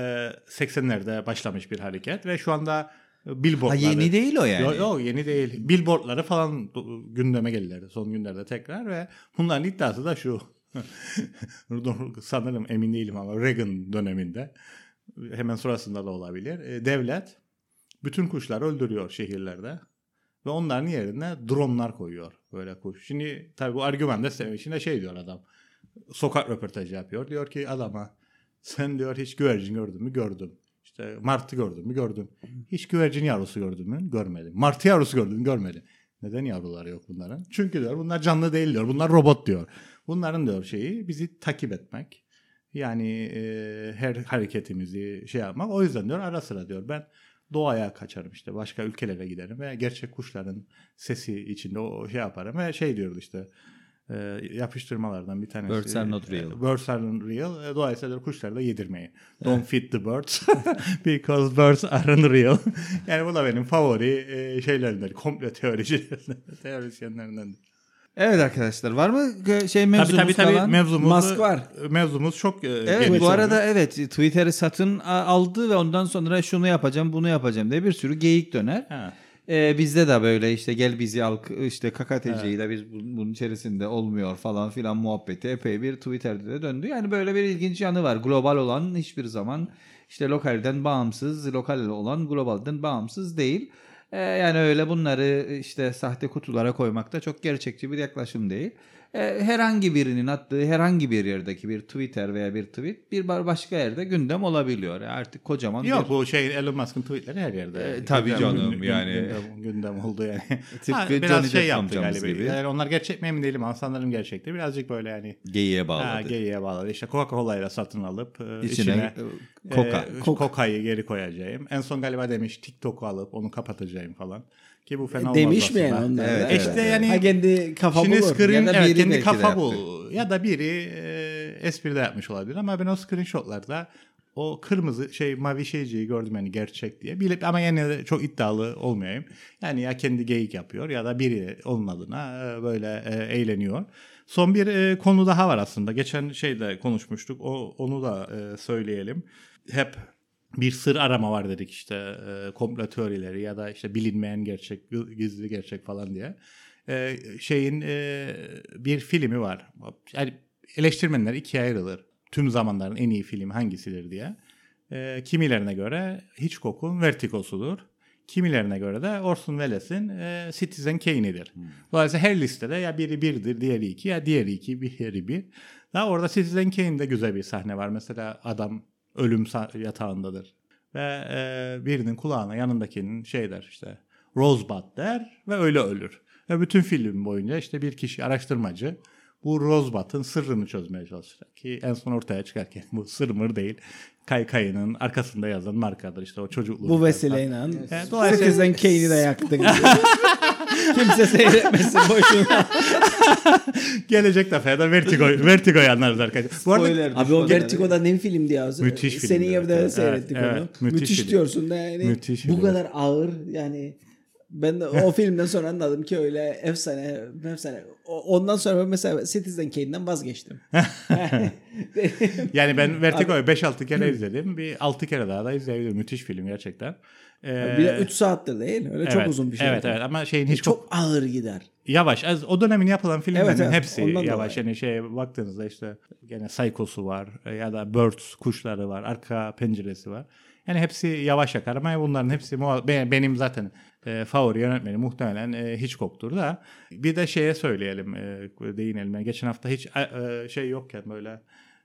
80'lerde başlamış bir hareket ve şu anda billboardları... Ha yeni değil o yani. Yok yo, yeni değil. Billboardları falan gündeme geldiler son günlerde tekrar ve bunların iddiası da şu. Sanırım emin değilim ama Reagan döneminde hemen sonrasında da olabilir. E, devlet bütün kuşları öldürüyor şehirlerde. Ve onların yerine dronlar koyuyor böyle kuş. Şimdi tabii bu argüman da içinde şey diyor adam. Sokak röportajı yapıyor. Diyor ki adama sen diyor hiç güvercin gördün mü? Gördüm. İşte martı gördün mü? Gördüm. Hiç güvercin yavrusu gördün mü? Görmedim. Martı yavrusu gördün mü? Görmedim. Neden yavruları yok bunların? Çünkü diyor bunlar canlı değil diyor. Bunlar robot diyor. Bunların diyor şeyi bizi takip etmek. Yani e, her hareketimizi şey yapmak. O yüzden diyor ara sıra diyor ben doğaya kaçarım işte başka ülkelere giderim ve gerçek kuşların sesi içinde o şey yaparım ve şey diyordu işte e, yapıştırmalardan bir tanesi. Birds are not real. Birds are not real. E, dolayısıyla kuşları da yedirmeyi. Don't feed the birds because birds aren't real. yani bu da benim favori e, şeylerimden, komple teoricilerimden, teorisyenlerimden. Evet arkadaşlar var mı şey mevzumuz tabii, tabii, falan? Mevzumuz, Mask var. Mevzumuz çok e, Evet bu arada oldu. evet Twitter'ı satın aldı ve ondan sonra şunu yapacağım bunu yapacağım diye bir sürü geyik döner. Ha. Ee, bizde de böyle işte gel bizi al işte KKTC'yi de biz bunun içerisinde olmuyor falan filan muhabbeti epey bir Twitter'da de döndü. Yani böyle bir ilginç yanı var. Global olan hiçbir zaman işte lokalden bağımsız, lokal olan globalden bağımsız değil. Ee, yani öyle bunları işte sahte kutulara koymak da çok gerçekçi bir yaklaşım değil. Ee, herhangi birinin attığı herhangi bir yerdeki bir Twitter veya bir tweet bir başka yerde gündem olabiliyor. Artık kocaman Yok bir... bu şey Elon Musk'ın tweetleri her yerde. E, tabii Gündem- canım, gündem- yani. Gündem, gündem oldu yani. Tıpkı Ha, Johnny biraz şey Depp yaptı galiba. gibi. Yani onlar gerçek mi emin değilim ama sanırım gerçekti. Birazcık böyle yani. geyiğe bağladı. Ha, geyiğe bağladı. İşte Coca-Cola'yla satın alıp e, İçine, içine, e, Coca. e, Coca'yı geri koyacağım. En son galiba demiş TikTok'u alıp onu kapatacağım falan. Ki bu fena olmaz Demiş mi yani onlar? Evet, evet, İşte evet. yani Ha kendi kafa Şimdi bulur. screen, Ya da evet, biri kendi belki de kafa yaptı. bu. Ya da biri e, espri de yapmış olabilir ama ben o screenshotlarda o kırmızı şey mavi şeyciyi gördüm yani gerçek diye. Bilip, ama yine de çok iddialı olmayayım. Yani ya kendi geyik yapıyor ya da biri onun adına e, böyle e, eğleniyor. Son bir e, konu daha var aslında. Geçen şeyde konuşmuştuk. O onu da söyleyelim. Hep bir sır arama var dedik işte e, komplo teorileri ya da işte bilinmeyen gerçek, gizli gerçek falan diye. E, şeyin e, bir filmi var. Yani eleştirmenler ikiye ayrılır. Tüm zamanların en iyi filmi hangisidir diye. E, kimilerine göre Hitchcock'un Vertigo'sudur. Kimilerine göre de Orson Welles'in e, Citizen Kane'idir. Dolayısıyla her listede ya biri birdir, diğeri iki ya diğeri iki, diğeri bir. Daha orada Citizen Kane'de güzel bir sahne var. Mesela adam ölüm yatağındadır. Ve e, birinin kulağına yanındakinin şey der işte Rosebud der ve öyle ölür. Ve bütün film boyunca işte bir kişi araştırmacı bu Rosebud'ın sırrını çözmeye çalışacak. Ki en son ortaya çıkarken bu sır mır değil. Kaykayının arkasında yazan markadır işte o çocukluğu. Bu vesileyle Evet, dolayısıyla- Sekizden Kane'i de yaktın. Kimse seyretmesin boşuna. Gelecek defaya da Vertigo, Vertigo'yu anlarız arkadaşlar. Bu arada Spoiler Abi o. Vertigo'da ne filmdi ya? Müthiş Senin filmdi, evde evet. seyrettik Evet, onu. evet, müthiş müthiş film. diyorsun da yani. Müthiş bu film. kadar ağır yani ben de o filmden sonra anladım ki öyle efsane efsane. Ondan sonra ben mesela Citizen Kane'den vazgeçtim. Yani ben Vertigo'yu 5-6 kere izledim. Bir 6 kere daha da izleyebilirim. Müthiş film gerçekten. Ee, bir de 3 saattir değil. Öyle çok evet, uzun bir şey. Evet evet ama şeyin hiç Çok ağır gider. yavaş. Az, o dönemin yapılan filmlerin Evet, evet. hepsi yavaş. Yani şeye baktığınızda işte gene Psycho'su var e, ya da Birds kuşları var, arka penceresi var. Yani hepsi yavaş akar ama bunların hepsi benim zaten e, favori yönetmenim muhtemelen e, Hitchcock'tur da. Bir de şeye söyleyelim, e, değinelim. Yani geçen hafta hiç e, şey yokken böyle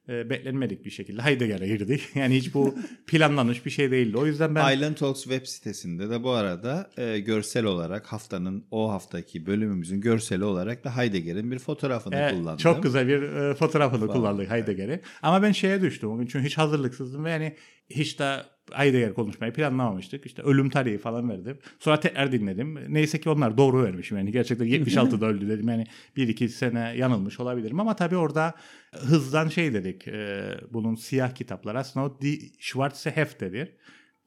e, beklenmedik bir şekilde Heidegger'e girdik. Yani hiç bu planlanmış bir şey değildi. O yüzden ben Island Talks web sitesinde de bu arada e, görsel olarak haftanın o haftaki bölümümüzün görseli olarak da Heidegger'in bir fotoğrafını Evet, kullandım. Çok güzel bir e, fotoğrafını Vallahi. kullandık Heidegger'i. Ama ben şeye düştüm o gün çünkü hiç hazırlıksızdım ve yani hiç de Heidegger konuşmayı planlamamıştık. İşte ölüm tarihi falan verdim. Sonra tekrar dinledim. Neyse ki onlar doğru vermişim. Yani gerçekten 76'da öldü dedim. Yani bir iki sene yanılmış olabilirim. Ama tabii orada hızdan şey dedik. e, bunun siyah kitaplar aslında o Die Schwarze Hefte'dir.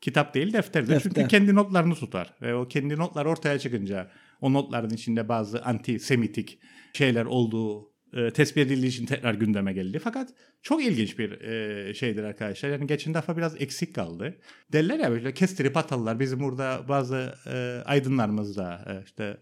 Kitap değil defterdir. Defter. Çünkü kendi notlarını tutar. Ve o kendi notlar ortaya çıkınca o notların içinde bazı anti-semitik şeyler olduğu e, tespit edildiği için tekrar gündeme geldi. Fakat çok ilginç bir e, şeydir arkadaşlar. Yani geçen defa biraz eksik kaldı. Derler ya böyle kestirip atarlar. Bizim burada bazı e, aydınlarımız da e, işte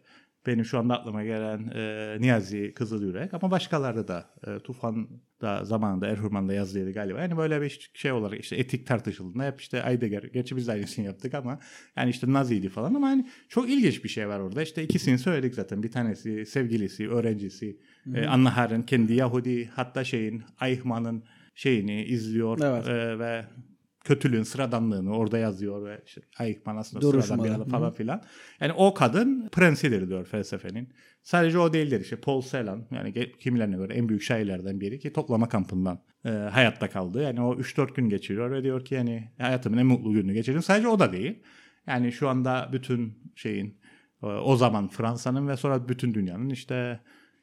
benim şu anda aklıma gelen e, Niyazi Kızılyürek ama başkaları da e, Tufan da zamanında Erhurman'da yazdıydı galiba. Yani böyle bir şey olarak işte etik tartışıldığında hep işte Heidegger, gerçi biz de aynısını yaptık ama yani işte Naziydi falan ama hani çok ilginç bir şey var orada. İşte ikisini söyledik zaten. Bir tanesi sevgilisi, öğrencisi, e, Anna Har'ın kendi Yahudi hatta şeyin Eichmann'ın şeyini izliyor Evet. e, ve kötülüğün sıradanlığını orada yazıyor ve işte Eichmann aslında Duruşmalı. sıradan bir adam falan filan. Yani o kadın prensidir diyor felsefenin. Sadece o değildir işte Paul Celan yani kimilerine göre en büyük şairlerden biri ki toplama kampından e, hayatta kaldı. Yani o 3-4 gün geçiriyor ve diyor ki yani hayatımın en mutlu gününü geçirdim. Sadece o da değil. Yani şu anda bütün şeyin e, o zaman Fransa'nın ve sonra bütün dünyanın işte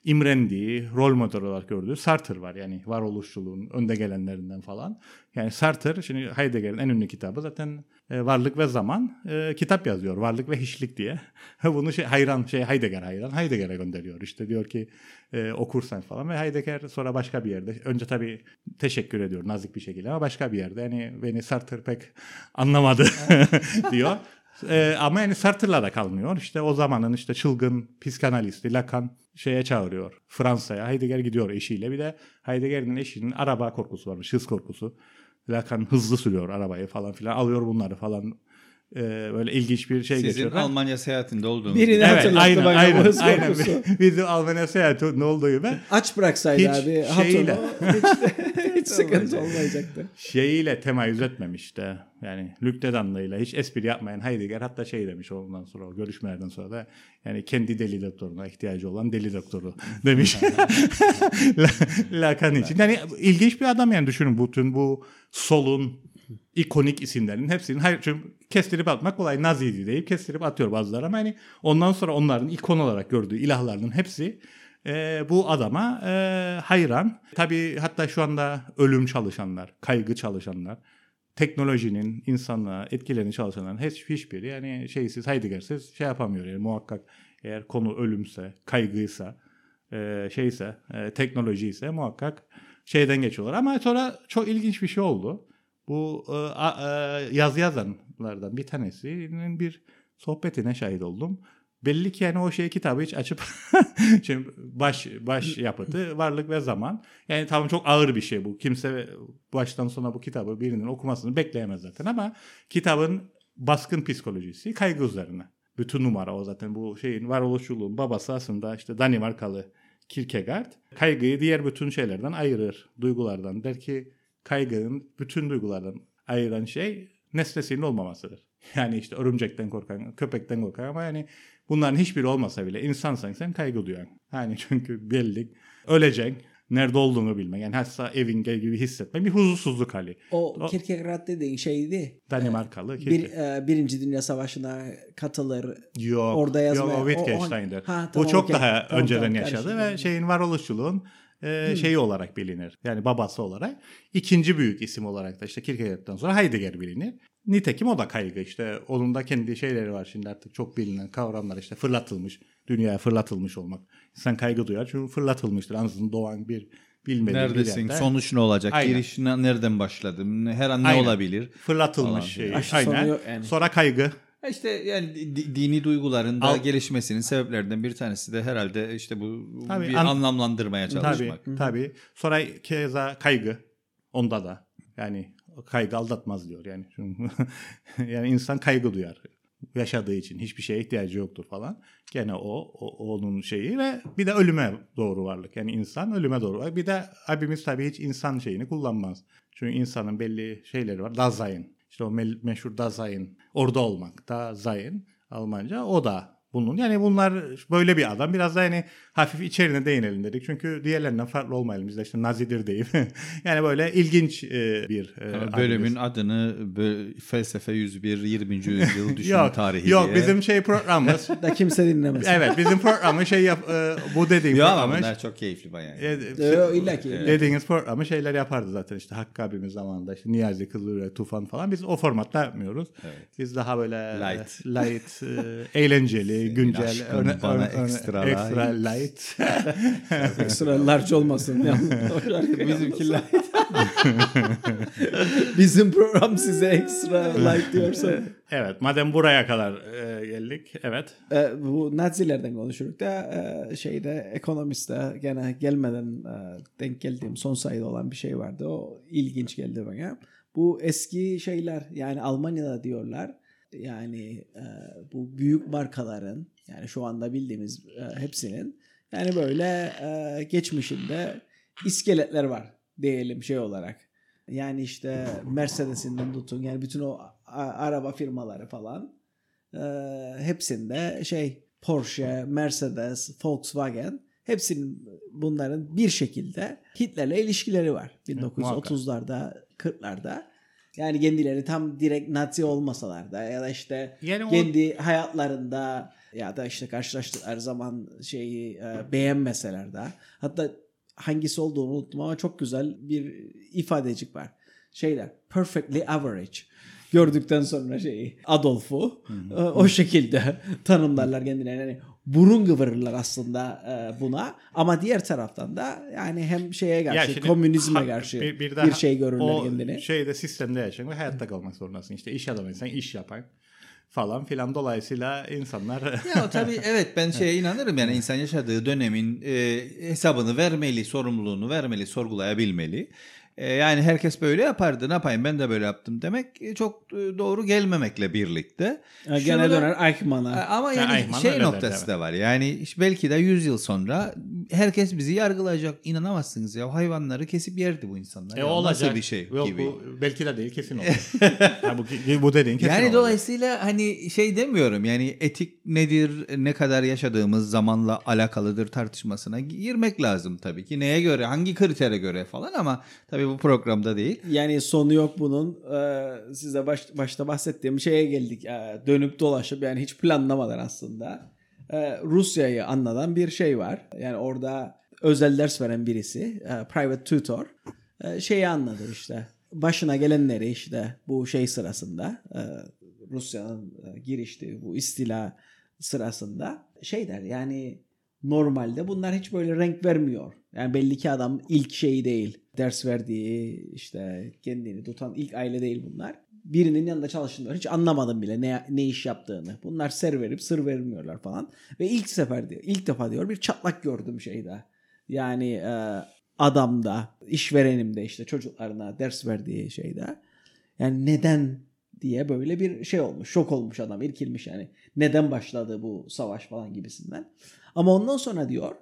imrendiği, rol model olarak gördüğü Sartre var. Yani varoluşçuluğun önde gelenlerinden falan. Yani Sartre, şimdi Heidegger'in en ünlü kitabı zaten e, Varlık ve Zaman e, kitap yazıyor. Varlık ve Hiçlik diye. Bunu şey hayran, şey Heidegger hayran. Heidegger'e gönderiyor. İşte diyor ki e, okursan falan ve Heidegger sonra başka bir yerde. Önce tabii teşekkür ediyor nazik bir şekilde ama başka bir yerde. Yani beni Sartre pek anlamadı diyor. Ee, ama yani Sartre'la da kalmıyor. İşte o zamanın işte çılgın psikanalisti Lacan şeye çağırıyor. Fransa'ya. Heidegger gidiyor eşiyle. Bir de Heidegger'in eşinin araba korkusu varmış. Hız korkusu. Lacan hızlı sürüyor arabayı falan filan. Alıyor bunları falan. Ee, böyle ilginç bir şey Sizin geçiyorlar. Almanya seyahatinde olduğunuz Biri gibi. de- hatırlattı aynen, bana bu aynen, hız aynen. korkusu. Bizim Almanya seyahati ne olduğu gibi. Aç bıraksaydı Hiç abi şeyle- Hatun'u hiç, hiç sıkıntı olmayacaktı. şeyiyle temayüz etmemiş de yani Luc Dedanlı'yla hiç espri yapmayan Heidegger hatta şey demiş ondan sonra o görüşmelerden sonra da yani kendi deli doktoruna ihtiyacı olan deli doktoru demiş La- Lacan için. Yani ilginç bir adam yani düşünün bütün bu solun ikonik isimlerinin hepsinin hayır çünkü kestirip atmak kolay Naziydi deyip kestirip atıyor bazıları ama yani ondan sonra onların ikon olarak gördüğü ilahlarının hepsi e, bu adama e, hayran. Tabii hatta şu anda ölüm çalışanlar, kaygı çalışanlar, teknolojinin insanlığa etkilerini çalışanların hiç, hiçbiri yani şeysiz Heidegger'siz şey yapamıyor. Yani muhakkak eğer konu ölümse, kaygıysa, e, şeyse, e, teknoloji muhakkak şeyden geçiyorlar. Ama sonra çok ilginç bir şey oldu. Bu e, a- e, yazı yazanlardan bir tanesinin bir sohbetine şahit oldum. Belli ki yani o şey kitabı hiç açıp şimdi baş baş yapıtı varlık ve zaman. Yani tamam çok ağır bir şey bu. Kimse baştan sona bu kitabı birinin okumasını bekleyemez zaten ama kitabın baskın psikolojisi kaygı üzerine. Bütün numara o zaten bu şeyin varoluşçuluğun babası aslında işte Danimarkalı Kierkegaard kaygıyı diğer bütün şeylerden ayırır. Duygulardan der ki kaygının bütün duygulardan ayıran şey nesnesinin olmamasıdır. Yani işte örümcekten korkan, köpekten korkan ama yani bunların hiçbiri olmasa bile insansan sen kaygı duyan. Yani çünkü belli öleceksin. Nerede olduğunu bilmek. Yani hatta evin gibi hissetmek bir huzursuzluk hali. O, O- Kierkegaard dediğin şeydi. Danimarkalı. Bir, Kierkegaard. e, Birinci Dünya Savaşı'na katılır. Yok. orada yazmaya- Yok o o- Wittgenstein'dir. Ha, tamam, çok okey. daha Tamam, önceden tamam, yaşadı ve şeyin varoluşçuluğun e, şeyi olarak bilinir. Yani babası olarak. ikinci büyük isim olarak da işte Kierkegaard'dan sonra Heidegger bilinir. Nitekim o da kaygı işte. Onun da kendi şeyleri var şimdi artık çok bilinen kavramlar işte fırlatılmış. Dünyaya fırlatılmış olmak. İnsan kaygı duyar çünkü fırlatılmıştır. Ansızın doğan bir bilmediği Neredesin? bir yerde. Sonuç ne olacak? Aynen. Giriş ne- nereden başladım? Her an ne Aynen. olabilir? Fırlatılmış şey. Aynen. yani. Sonra kaygı. İşte yani di- dini duyguların da Al- gelişmesinin sebeplerinden bir tanesi de herhalde işte bu Tabii, bir an- anlamlandırmaya çalışmak. Tabii, tabii. Sonra keza kaygı. Onda da. Yani kaygı aldatmaz diyor yani. Yani insan kaygı duyar. Yaşadığı için hiçbir şeye ihtiyacı yoktur falan. Gene o, o onun şeyi ve bir de ölüme doğru varlık. Yani insan ölüme doğru var. Bir de abimiz tabii hiç insan şeyini kullanmaz. Çünkü insanın belli şeyleri var. Dasein. İşte o meşhur Dasein. Orada olmak. Dasein Almanca. O da bunun. Yani bunlar böyle bir adam. Biraz da yani hafif içerine değinelim dedik. Çünkü diğerlerinden farklı olmayalım. Biz de işte Nazidir deyip. yani böyle ilginç e, bir e, Ama abimiz. Bölümün adını bö- felsefe 101 20. yüzyıl düşünme yok, tarihi yok diye. bizim şey programımız. Da kimse dinlemez. evet bizim programı şey yap e, bu dediğim Ya ama programı. bunlar çok keyifli bayağı. e, Yo, illa ki. Dediğiniz programı şeyler yapardı zaten işte Hakkı abimiz zamanında işte Niyazi Kızılürek Tufan falan biz o formatta yapmıyoruz. Evet. Biz daha böyle Light. light, e, eğlenceli, güncel, aşkın bana ekstra ekstra light. Ekstra large olmasın. Bizimkiler Bizim program size ekstra light diyorsa. evet madem buraya kadar e, geldik evet. E, bu Nazilerden konuşuruk da e, şeyde ekonomiste gene gelmeden e, denk geldiğim son sayıda olan bir şey vardı. O ilginç geldi bana. Bu eski şeyler yani Almanya'da diyorlar yani e, bu büyük markaların yani şu anda bildiğimiz e, hepsinin yani böyle e, geçmişinde iskeletler var diyelim şey olarak. Yani işte Mercedes'inden tutun yani bütün o araba firmaları falan e, hepsinde şey Porsche, Mercedes, Volkswagen hepsinin bunların bir şekilde Hitler'le ilişkileri var. 1930'larda, 40'larda. Yani kendileri tam direkt Nazi olmasalar da ya da işte Yani o- kendi hayatlarında ya da işte karşılaştıkları zaman şeyi e, beğenmeseler de hatta hangisi olduğunu unuttum ama çok güzel bir ifadecik var. Şeyler perfectly average gördükten sonra şeyi Adolf'u e, o şekilde tanımlarlar kendilerine. Yani burun kıvırırlar aslında e, buna ama diğer taraftan da yani hem şeye Ya karşı şimdi komünizme ha- karşı bir, bir, bir, daha şey görürler o kendini. şeyde sistemde yaşayan ve hayatta kalmak zorundasın. İşte iş adamıysan iş yapan falan filan dolayısıyla insanlar Ya tabii evet ben şeye inanırım yani insan yaşadığı dönemin e, hesabını vermeli, sorumluluğunu vermeli, sorgulayabilmeli. E, yani herkes böyle yapardı ne yapayım ben de böyle yaptım demek e, çok e, doğru gelmemekle birlikte. Yani gene da- döner Eichmann'a. Ama Ya yani Ayman şey der, noktası evet. da var yani belki de 100 yıl sonra herkes bizi yargılayacak inanamazsınız ya hayvanları kesip yerdi bu insanlar. e, Ya olacak. Nasıl bir şey Yok, gibi. Bu, belki de değil kesin olur. ha, bu, bu dediğin kesin Yani olacak. dolayısıyla hani şey demiyorum yani etik nedir ne kadar yaşadığımız zamanla alakalıdır tartışmasına girmek lazım tabii ki. Neye göre hangi kritere göre falan ama tabii bu programda değil. Yani sonu yok bunun. Ee, size baş, başta bahsettiğim şeye geldik. Ee, dönüp dolaşıp yani hiç planlamadan aslında. Ee, Rusya'yı anlatan bir şey var. Yani orada özel ders veren birisi. e, private tutor. e, şeyi anladı işte. Başına gelenleri işte bu şey sırasında. e, Rusya'nın e, giriştiği bu istila sırasında şey der yani normalde bunlar hiç böyle renk vermiyor. Yani belli ki adam ilk şey değil. Ders verdiği işte kendini tutan ilk aile değil bunlar. Birinin yanında çalıştığında hiç anlamadım bile ne, ne iş yaptığını. Bunlar ser verip sır vermiyorlar falan. Ve ilk sefer diyor, ilk defa diyor bir çatlak gördüm şeyde. Yani e, adamda, işverenimde işte çocuklarına ders verdiği şeyde. Yani neden diye böyle bir şey olmuş. Şok olmuş adam. irkilmiş yani. Neden başladı bu savaş falan gibisinden. Ama ondan sonra diyor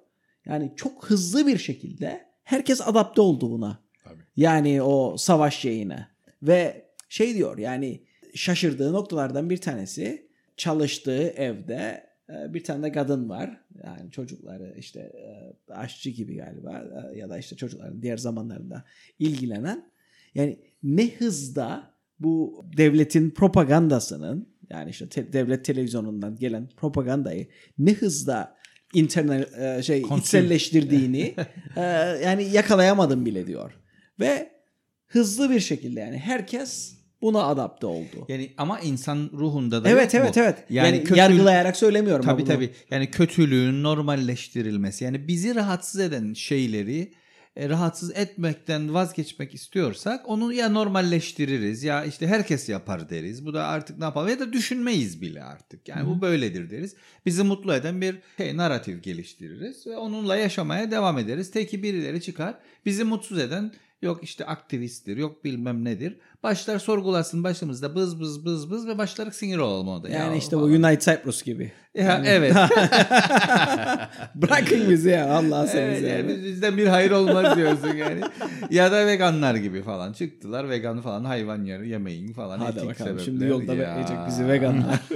yani çok hızlı bir şekilde herkes adapte oldu buna. Tabii. Yani o savaş şeyine. Ve şey diyor yani şaşırdığı noktalardan bir tanesi çalıştığı evde e, bir tane de kadın var. Yani çocukları işte e, aşçı gibi galiba e, ya da işte çocukların diğer zamanlarında ilgilenen. Yani ne hızda bu devletin propagandasının yani işte te- devlet televizyonundan gelen propagandayı ne hızda internet e, şey Consume. içselleştirdiğini e, yani yakalayamadım bile diyor. Ve hızlı bir şekilde yani herkes buna adapte oldu. Yani ama insan ruhunda da Evet evet bu. evet. Yani, kötü- yargılayarak söylemiyorum. Tabii tabii. Yani kötülüğün normalleştirilmesi. Yani bizi rahatsız eden şeyleri e, rahatsız etmekten vazgeçmek istiyorsak onu ya normalleştiririz ya işte herkes yapar deriz. Bu da artık ne yapalım ya da düşünmeyiz bile artık. Yani bu böyledir deriz. Bizi mutlu eden bir şey, narratif geliştiririz ve onunla yaşamaya devam ederiz. Teki birileri çıkar bizi mutsuz eden yok işte aktivisttir yok bilmem nedir. Başlar sorgulasın başımızda bız bız bız bız ve başlar sinir olalım o da. Yani Ya işte bu falan. United Cyprus gibi. Ya, evet. Bırakın bizi ya Allah seni Evet, yani bizden bir hayır olmaz diyorsun yani. ya da veganlar gibi falan çıktılar vegan falan hayvan yer yemeyin falan. Hadi etik bakalım sebepler. şimdi yolda Ya. bekleyecek bizi veganlar.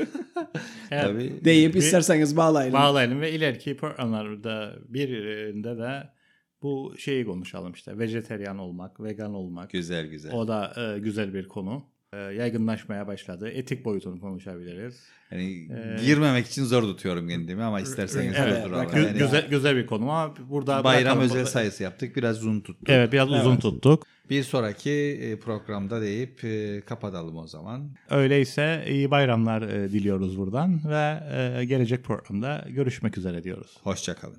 Evet. Tabii. Deyip isterseniz bağlayın. Bağlayalım ve ileriki programlarda birinde de bu şeyi konuşalım işte. Vejeteryan olmak, vegan olmak. Güzel güzel. O da e, güzel bir konu. E, yaygınlaşmaya başladı. Etik boyutunu konuşabiliriz. Yani Ee, girmemek için zor tutuyorum kendimi ama isterseniz Evet, durduralım. gü- Yani güzel güzel bir konu ama burada Bayram bırakalım. özel sayısı yaptık. Biraz uzun tuttuk. Evet, biraz uzun Evet. tuttuk. Bir sonraki e, programda deyip e, kapatalım o zaman. Öyleyse iyi bayramlar e, diliyoruz buradan ve gelecek programda görüşmek üzere diyoruz. Hoşçakalın.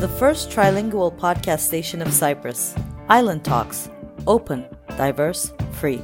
The first trilingual podcast station of Cyprus, Island Talks. Open, diverse, free.